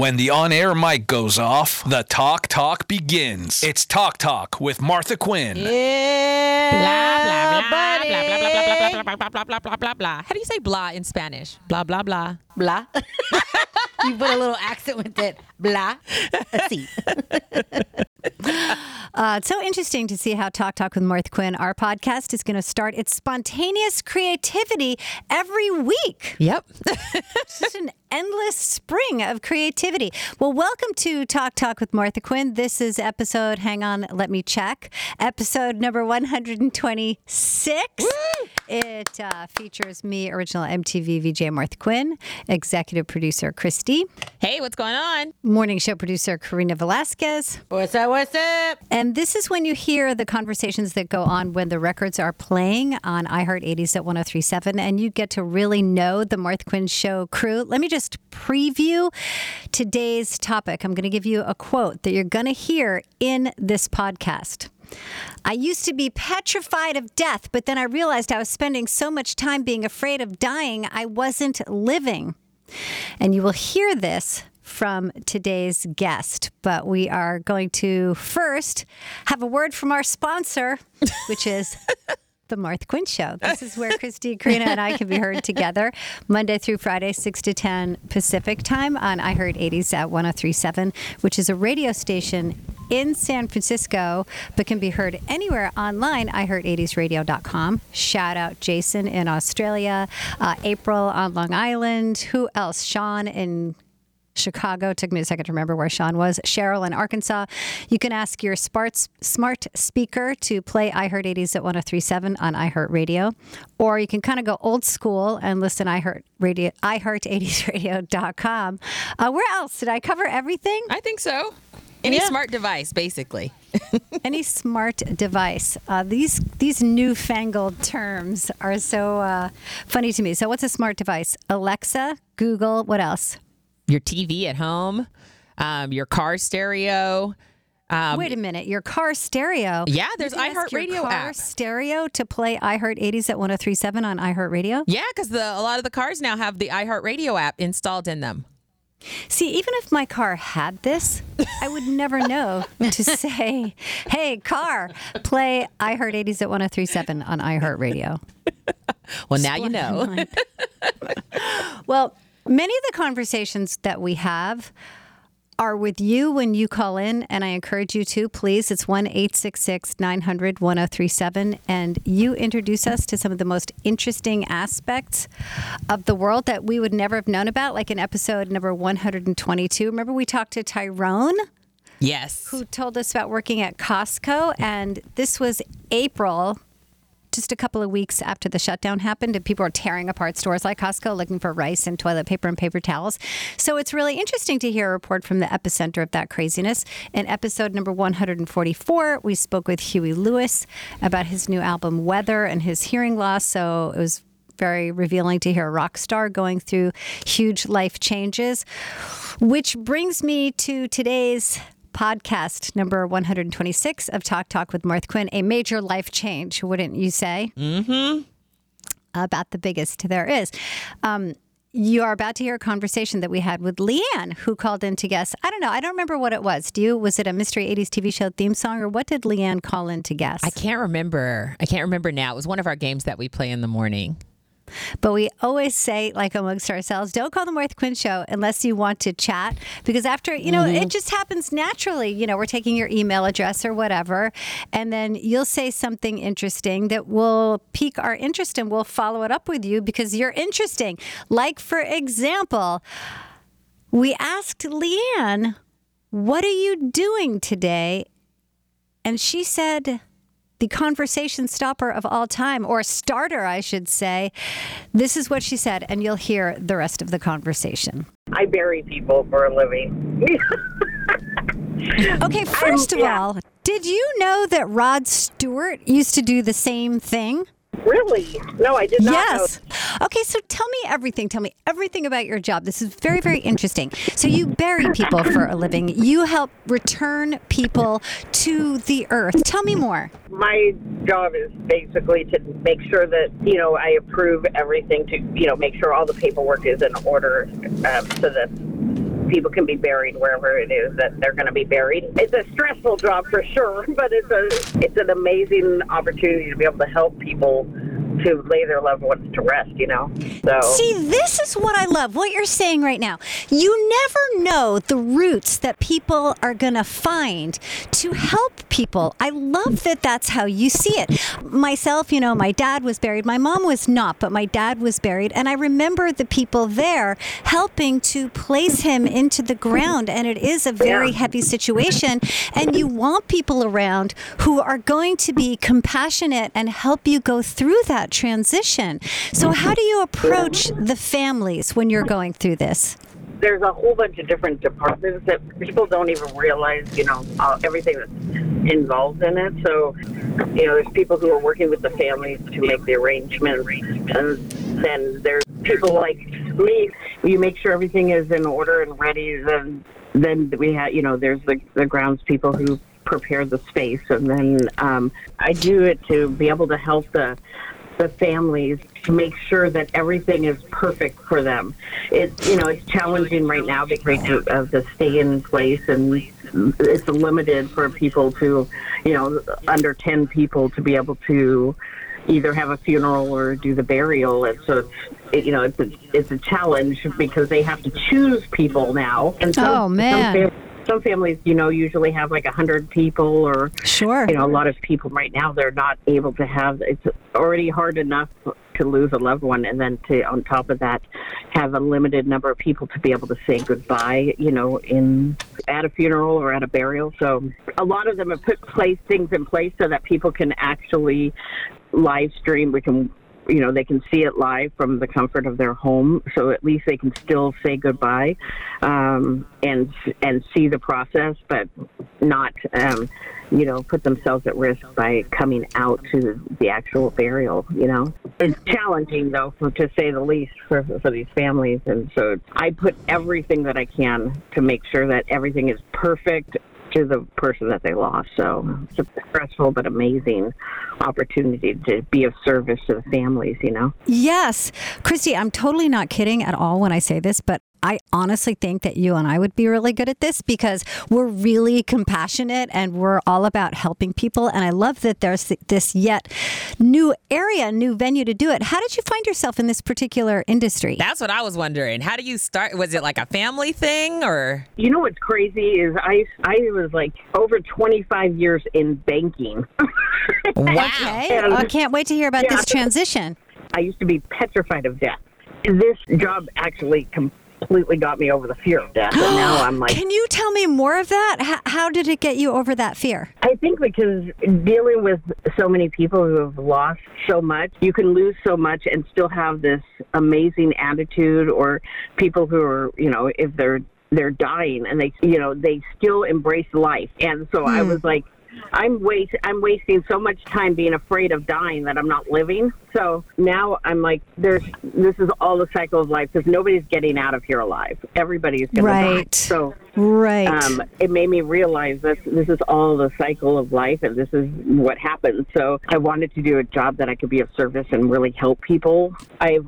When the on air mic goes off, the talk talk begins. It's Talk Talk with Martha Quinn. Yeah, blah, blah, blah, blah, blah, blah, blah, blah, blah, blah, blah, blah, blah, blah, blah. How do you say blah in Spanish? Blah, blah, blah. blah. You put a little accent with it. Blah. See. Uh, it's so interesting to see how Talk Talk with Martha Quinn, our podcast, is going to start its spontaneous creativity every week. Yep. It's just an endless spring of creativity. Well, welcome to Talk Talk with Martha Quinn. This is episode, hang on, let me check, episode number 126. It uh, features me, original MTV VJ Martha Quinn, executive producer Christy, hey, what's going on? morning show producer Karina Velasquez. What's up? What's up? And this is when you hear the conversations that go on when the records are playing on iHeart 80s at 1037, and you get to really know the Martha Quinn Show crew. Let me just preview today's topic. I'm going to give you a quote that you're going to hear in this podcast. I used to be petrified of death, but then I realized I was spending so much time being afraid of dying, I wasn't living. And you will hear this from today's guest. But we are going to first have a word from our sponsor, which is. The Martha Quinn Show. This is where Christy, Karina, and I can be heard together Monday through Friday, 6 to 10 Pacific time on iHeart 80s at 1037, which is a radio station in San Francisco, but can be heard anywhere online, iHeart80sRadio.com. Shout out Jason in Australia, uh, April on Long Island. Who else? Sean in Chicago. Took me a second to remember where Sean was. Cheryl in Arkansas. You can ask your smart, speaker to play iHeart 80s at 1037 on iHeartRadio. Or you can kind of go old school and listen iHeart Radio, iHeart80sRadio.com. Uh, where else? Did I cover everything? I think so. Any Yeah. smart device, basically. Any smart device. Uh, these these newfangled terms are so uh, funny to me. So, what's a smart device? Alexa, Google, what else? Your TV at home, um, your car stereo. Um, Wait a minute, your car stereo. Yeah, there's You can ask your iHeartRadio car app. stereo to play iHeart 80s at 1037 on iHeartRadio. Yeah, because a lot of the cars now have the iHeartRadio app installed in them. See, even if my car had this, I would never know to say, "Hey, car, play iHeart 80s at 1037 on iHeartRadio." Well, now you know. Well, many of the conversations that we have are with you when you call in, and I encourage you to please. It's 1 866 900 1037, and you introduce us to some of the most interesting aspects of the world that we would never have known about, like in episode number 122. Remember, we talked to Tyrone? Yes. who told us about working at Costco. And this was April, just a couple of weeks after the shutdown happened, and people were tearing apart stores like Costco looking for rice and toilet paper and paper towels. So it's really interesting to hear a report from the epicenter of that craziness. In episode number 144, we spoke with Huey Lewis about his new album Weather and his hearing loss. So it was very revealing to hear a rock star going through huge life changes. Which brings me to today's podcast number 126 of Talk Talk with Martha Quinn, a major life change, wouldn't you say? Mm-hmm. About the biggest there is. Um, you are about to hear a conversation that we had with Leigh Ann, who called in to guess. I don't know. I don't remember what it was. Do you? Was it a Mystery 80s TV show theme song, or what did Leigh Ann call in to guess? I can't remember. I can't remember now. It was one of our games that we play in the morning. But we always say, like amongst ourselves, don't call the Martha Quinn show unless you want to chat. Because after, you know, it mm-hmm. just happens naturally. You know, we're taking your email address or whatever, and then you'll say something interesting that will pique our interest and we'll follow it up with you because you're interesting. Like, for example, we asked Leigh Ann, What are you doing today? And she said, the conversation stopper of all time, or starter, I should say. This is what she said, and you'll hear the rest of the conversation. I bury people for a living. Okay, 1st of yeah. all, did you know that Rod Stewart used to do the same thing? Really? No, I did not Yes. Okay, so tell me everything. Tell me everything about your job. This is very, very interesting. So you bury people for a living. You help return people to the earth. Tell me more. My job is basically to make sure that, you know, I approve everything to, you know, make sure all the paperwork is in order um, so that people can be buried wherever it is that they're going to be buried. It's a stressful job for sure, but it's a it's an amazing opportunity to be able to help people to lay their loved ones to rest. You know, so See, this is what I love, what you're saying right now. You never know the roots that people are going to find to help people. I love that that's how you see it. Myself, you know, my dad was buried. My mom was not, but my dad was buried. And I remember the people there helping to place him into the ground. And it is a very Yeah. heavy situation. And you want people around who are going to be compassionate and help you go through that transition. So, how do you approach the families when you're going through this? there's a whole bunch of different departments that people don't even realize, you know, uh, everything that's involved in it. So, you know, there's people who are working with the families to make the arrangements, and then there's people like me. You make sure everything is in order and ready. Then, then we have, you know, there's the the grounds people who prepare the space, and then um, I do it to be able to help the the families to make sure that everything is perfect for them. It's you know it's challenging right now because of, the stay in place and it's limited for people to you know under ten people to be able to either have a funeral or do the burial and so it's it, you know it's a, it's a challenge because they have to choose people now and oh, some, Oh, man. Some, families you know usually have like a hundred people or Sure. you know, a lot of people right now they're not able to have. It's already hard enough to lose a loved one, and then to on top of that, have a limited number of people to be able to say goodbye. You know, in at a funeral or at a burial. So a lot of them have put place things in place so that people can actually live stream. We can. You know, they can see it live from the comfort of their home, so at least they can still say goodbye um, and and see the process, but not um, you know, put themselves at risk by coming out to the actual burial, you know. It's challenging, though, for, to say the least, for, for these families. And so I put everything that I can to make sure that everything is perfect to the person that they lost. So it's a stressful but amazing opportunity to be of service to the families, you know. Yes. Christy, I'm totally not kidding at all when I say this, but I honestly think that you and I would be really good at this because we're really compassionate and we're all about helping people. And I love that there's this yet new area, new venue to do it. How did you find yourself in this particular industry? That's what I was wondering. How do you start? Was it like a family thing or? You know what's crazy is I I was like over 25 years in banking. Wow. Okay. And- I can't wait to hear about Yeah. this transition. I used to be petrified of death. This job actually completely got me over the fear of death. And now I'm like, Can you tell me more of that? How, how did it get you over that fear? I think because dealing with so many people who have lost so much, you can lose so much and still have this amazing attitude, or people who are, you know, if they're they're dying and they, you know, they still embrace life. And so I hmm. was like, I'm waste I'm wasting so much time being afraid of dying that I'm not living. So now I'm like, there's this is all the cycle of life because nobody's getting out of here alive. Everybody's gonna die. Right. So Right. um, it made me realize that this is all the cycle of life and this is what happens. So I wanted to do a job that I could be of service and really help people. I've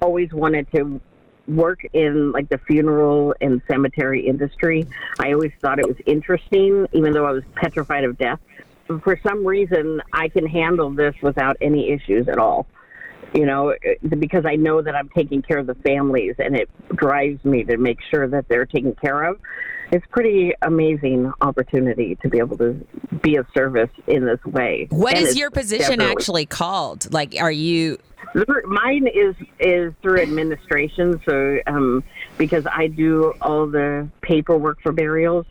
always wanted to work in like the funeral and cemetery industry. I always thought it was interesting, even though I was petrified of death. For some reason, I can handle this without any issues at all you know, eh, because I know that I'm taking care of the families and it drives me to make sure that they're taken care of. It's pretty amazing opportunity to be able to be of service in this way. What And is your position definitely- actually called? Like, are you? Mine is is through administration, so um, because I do all the paperwork for burials.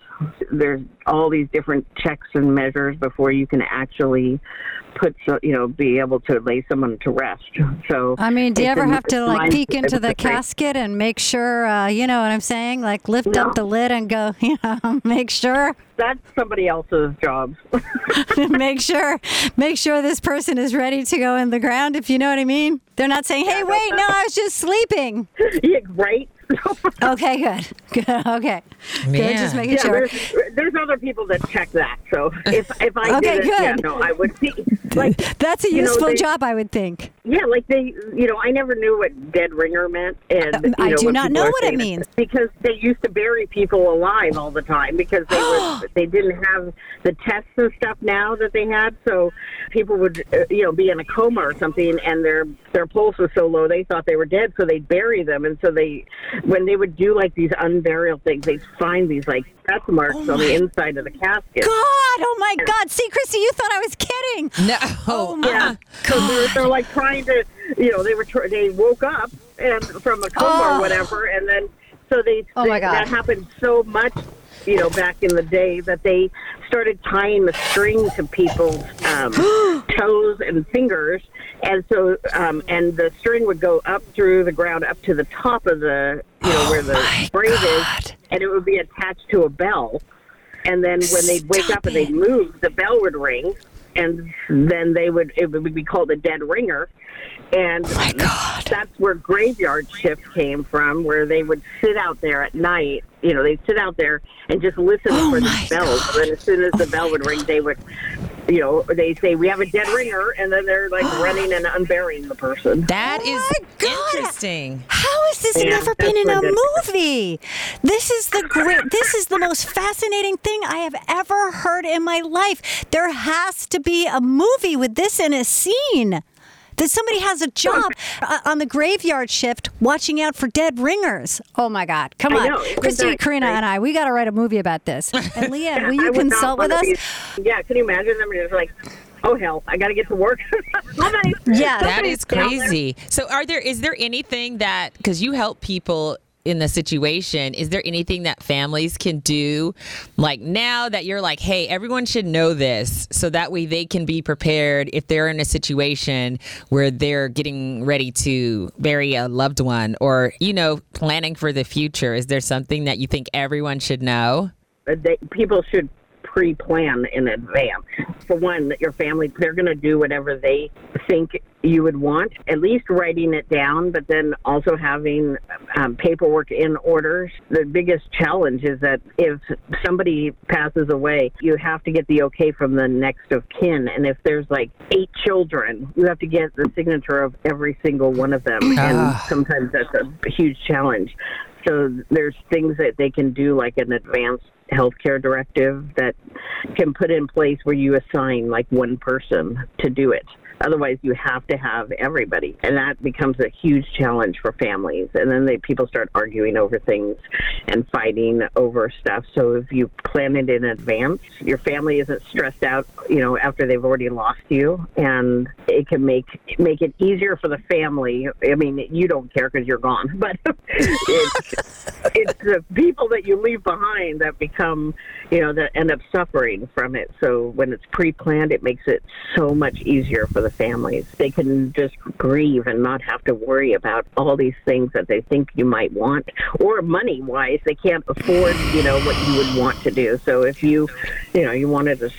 There's all these different checks and measures before you can actually put, so, you know, be able to lay someone to rest. So I mean, do you ever have to like peek into the casket and make sure, uh, you know what I'm saying? Like lift No. up the lid and go, you know, make sure, That's somebody else's job. make sure, make sure this person is ready to go in the ground. If you know what I mean. They're not saying, "Hey, wait, no, I was just sleeping." yeah, right. Okay, good, good, okay, good. Just Man. making Yeah, sure. there's, there's other people that check that. So if if I Okay, did it, yeah, no, I would be like That's a you know, useful they- job, I would think. Yeah, like they, you know, I never knew what dead ringer meant, and Uh, you I know, do not know what it saying means. because they used to bury people alive all the time because they was they didn't have the tests and stuff now that they had, so people would, uh, you know, be in a coma or something, and their their pulse was so low they thought they were dead, so they'd bury them, and so they, when they would do like these unburial things, they'd find these like death marks on the inside of the casket. God, oh my God. See, Christy, you thought I was kidding. No. Oh my Yeah, so they're, they're like trying to, you know, they were tr- they woke up and from a coma Oh. or whatever, and then so they, Oh, my they- God. that happened so much, you know, back in the day that they started tying the string to people's um, toes and fingers, and so um, and the string would go up through the ground up to the top of the, you know, where the grave is, and it would be attached to a bell. And then when they'd wake Stop up and they'd move, the bell would ring, and then they would it would be called a dead ringer. And God. that's where graveyard shift came from, where they would sit out there at night. You know, they'd sit out there and just listen Oh for the bells. And then as soon as the bell would ring, they would, you know, they say we have a dead ringer, and then they're like running and unburying the person. That Oh is my interesting. How has this Yeah, never been in a movie? This is the great. This is the most fascinating thing I have ever heard in my life. There has to be a movie with this in a scene. That somebody has a job uh, on the graveyard shift watching out for dead ringers. Oh my God. Come on. know, Christy, that Karina, great? and I, we got to write a movie about this. And Leigh Ann, will you I would not consult with us? be- yeah, can you imagine them just like, oh hell, I got to get to work. Somebody- Yeah. That somebody's is down there. crazy. So, are there is there anything that because you help people in the situation, is there anything that families can do, like now that you're like, hey, everyone should know this, so that way they can be prepared if they're in a situation where they're getting ready to bury a loved one, or you know, planning for the future. Is there something that you think everyone should know? Uh, they, people should pre-plan in advance. For one, that your family they're going to do whatever they think you would want. At least writing it down, but then also having um, paperwork in order. The biggest challenge is that if somebody passes away, you have to get the okay from the next of kin, and if there's like eight children, you have to get the signature of every single one of them, and sometimes that's a huge challenge. So there's things that they can do, like an advanced healthcare directive that can put in place where you assign like one person to do it. Otherwise, you have to have everybody, and that becomes a huge challenge for families. And then they people start arguing over things and fighting over stuff. So if you plan it in advance, your family isn't stressed out, you know, after they've already lost you, and it can make make it easier for the family. I mean, you don't care because you're gone, but it's it's the people that you leave behind that become, you know, that end up suffering from it. So when it's pre-planned, it makes it so much easier for the families. They can just grieve and not have to worry about all these things that they think you might want, or money-wise, they can't afford, you know, what you would want to do. So if you, you know, you wanted a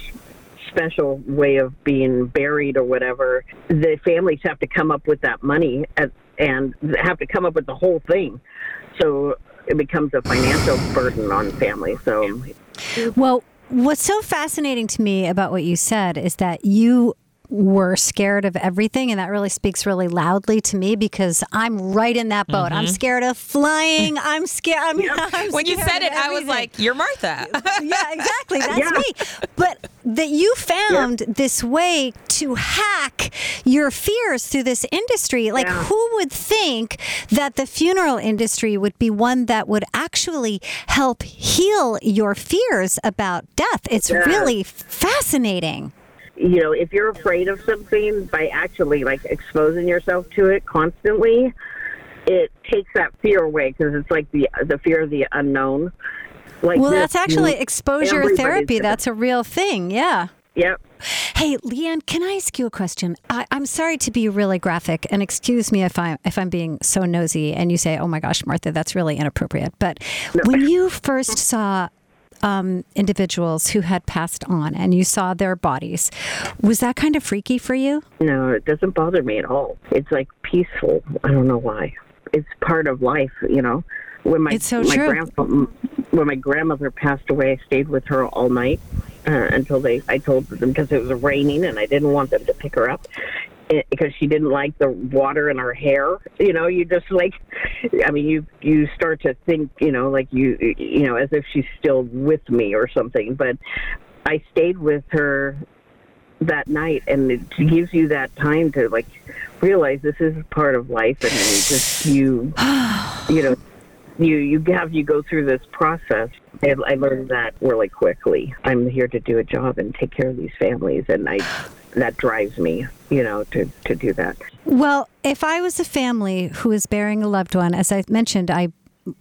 special way of being buried or whatever, the families have to come up with that money and have to come up with the whole thing. So it becomes a financial burden on families. So Well, what's so fascinating to me about what you said is that you were scared of everything and that really speaks really loudly to me because I'm right in that boat. I'm mm-hmm. scared of flying. I'm scared. I'm, I'm When you said it, I was like, "You're Martha." yeah, exactly. That's Yeah. me. But that you found this way to hack your fears through this industry. Like, Yeah. who would think that the funeral industry would be one that would actually help heal your fears about death? It's Yeah. really fascinating. You know, if you're afraid of something by actually like exposing yourself to it constantly, it takes that fear away because it's like the the fear of the unknown. Like Well, this, that's actually exposure therapy. That's a real thing. Yeah. Yep. Hey, Leigh Ann, can I ask you a question? I, I'm sorry to be really graphic, and excuse me if I'm if I'm being so nosy. And you say, "Oh my gosh, Martha, that's really inappropriate." But when you first saw um, individuals who had passed on, and you saw their bodies, was that kind of freaky for you? No, it doesn't bother me at all. It's like peaceful. I don't know why. It's part of life, you know. When my It's so my true. when my grandmother passed away, I stayed with her all night uh, until they. I told them because it was raining and I didn't want them to pick her up. Because she didn't like the water in her hair. You know, you just like, I mean, you you start to think, you know, like you you know, as if she's still with me or something. But I stayed with her that night, and it gives you that time to like realize this is part of life, and you just you you know you you have you go through this process. And I learned that really quickly. I'm here to do a job and take care of these families, and I that drives me, you know, to to do that. Well, if I was a family who is burying a loved one, as I mentioned, I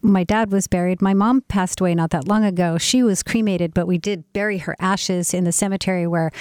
my dad was buried. My mom passed away not that long ago. She was cremated, but we did bury her ashes in the cemetery where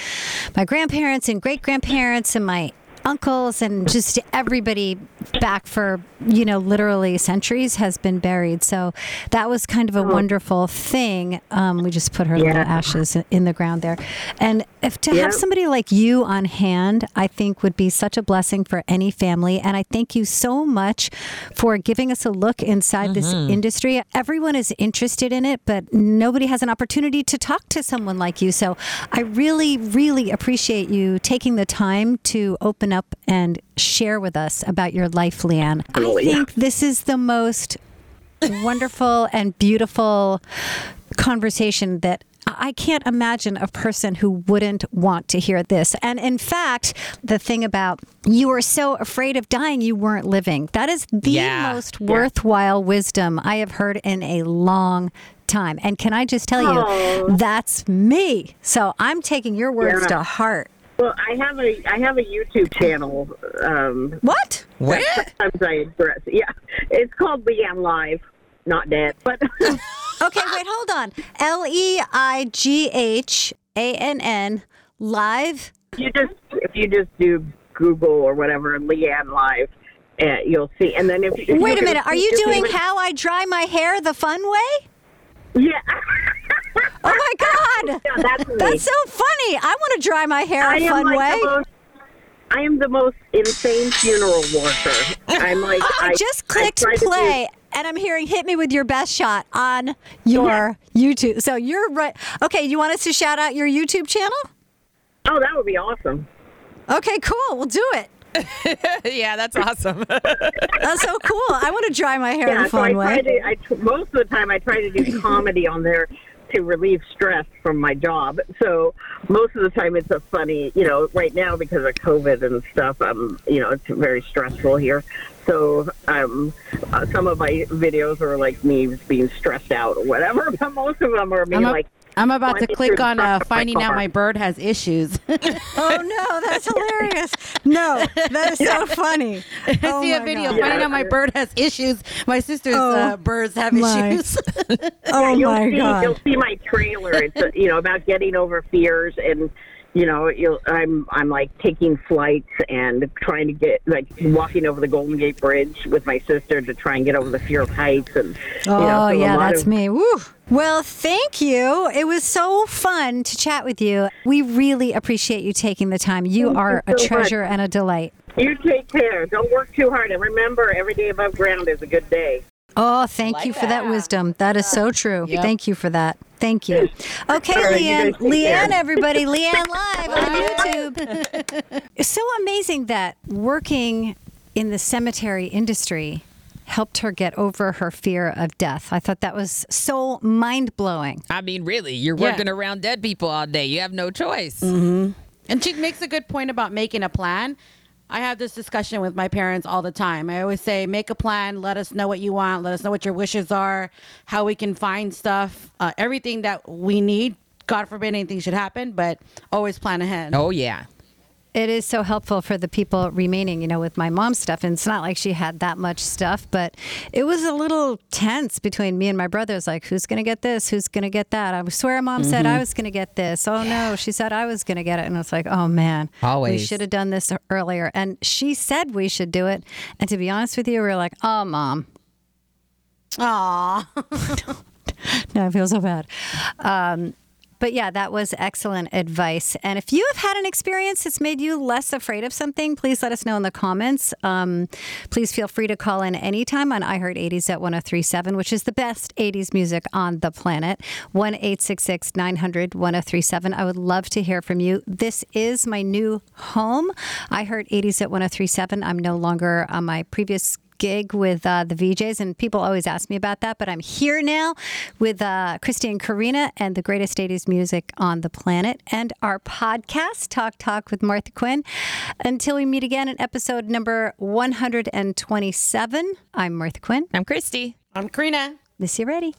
my grandparents and great grandparents and my uncles and just everybody back for you know literally centuries has been buried. So that was kind of a wonderful thing. Um, we just put her little ashes in the ground there. And if to Yeah. have somebody like you on hand i think would be such a blessing for any family. And i thank you so much for giving us a look inside this industry. Everyone is interested in it but nobody has an opportunity to talk to someone like you. So i really really appreciate you taking the time to open up and share with us about your life Leigh Ann i oh, Totally. think this is the most wonderful and beautiful conversation that I can't imagine a person who wouldn't want to hear this. And in fact, the thing about you were so afraid of dying, you weren't living. That is the Yeah. most worthwhile wisdom I have heard in a long time. And can I just tell you, that's me. So I'm taking your words Yeah. to heart. Well, I have a I have a YouTube channel. Um, What? Where? sometimes I address. Yeah, it's called Leigh Ann Live, not dead, but. Okay, wait, hold on. L E I G H A N N live. you just if you just do Google or whatever Leigh Ann Live, uh, you'll see. And then if, if Wait a minute. Are you doing how I dry my hair the fun way? Yeah, Oh my God. Yeah, that's. That's so funny. I want to dry my hair I a fun like way. most. I am the most insane funeral worker. I'm like I just clicked do- play and I'm hearing hit me with your best shot on your YouTube. So you're right. Okay, you want us to shout out your YouTube channel? oh, that would be awesome. Okay, cool. We'll do it. yeah, that's awesome. That's so cool. I want to dry my hair in Yeah, a so I fun try way. to. I tr- most of the time I try to do comedy on there to relieve stress from my job. So most of the time it's a funny, you know, right now because of COVID and stuff. Um, you know, it's very stressful here. So um, uh, some of my videos are like me being stressed out or whatever, but most of them are me I'm, like. I'm about to click on uh, front of my finding out my bird has issues. Oh no, that's hilarious. No, that is so funny. I Oh see a video God. finding out my bird has issues. My sister's Oh, uh, birds have my. issues. Oh you'll my see, god. You'll see my trailer. It's uh, you know about getting over fears and you know you'll, I'm I'm like taking flights and trying to get like walking over the Golden Gate Bridge with my sister to try and get over the fear of heights and you know, Oh so yeah, that's of- me. Woo. Well, thank you. It was so fun to chat with you. We really appreciate you taking the time. You Thank are you a so treasure and a delight. You take care. Don't work too hard, and remember, every day above ground is a good day. Oh, thank you for that wisdom. That is so true. Thank you for that. Thank you. Okay, All right, you Leigh Ann. guys Leigh Ann, care. everybody. Leigh Ann live on YouTube. It's so amazing that working in the cemetery industry helped her get over her fear of death. I thought that was so mind blowing. I mean, really, you're Yeah. working around dead people all day. You have no choice. Mm-hmm. and she makes a good point about making a plan. I have this discussion with my parents all the time. I always say, make a plan. Let us know what you want. Let us know what your wishes are, how we can find stuff, uh, everything that we need. God forbid anything should happen, but always plan ahead. Oh yeah. It is so helpful for the people remaining, you know, with my mom's stuff. And it's not like she had that much stuff, but it was a little tense between me and my brothers. Like, who's going to get this? Who's going to get that? I swear mom said I was going to get this. Oh, no, she said I was going to get it. And it's like, oh, man. Always. We should have done this earlier. And she said we should do it. And to be honest with you, we are like, oh, mom. Aw. No, I feel so bad. Um, But yeah, that was excellent advice. And if you have had an experience that's made you less afraid of something, please let us know in the comments. Um, please feel free to call in anytime on iHeart 80s at 1037, which is the best 80s music on the planet. 1 866 900 1037. I would love to hear from you. This is my new home. iHeart 80s at 1037. I'm no longer on my previous gig with uh, the VJs, and people always ask me about that. But I'm here now with uh, Christy and Karina and the greatest 80s music on the planet, and our podcast, Talk Talk with Martha Quinn. Until we meet again in episode number 127, I'm Martha Quinn. I'm Christy. I'm Karina. Missy Ready.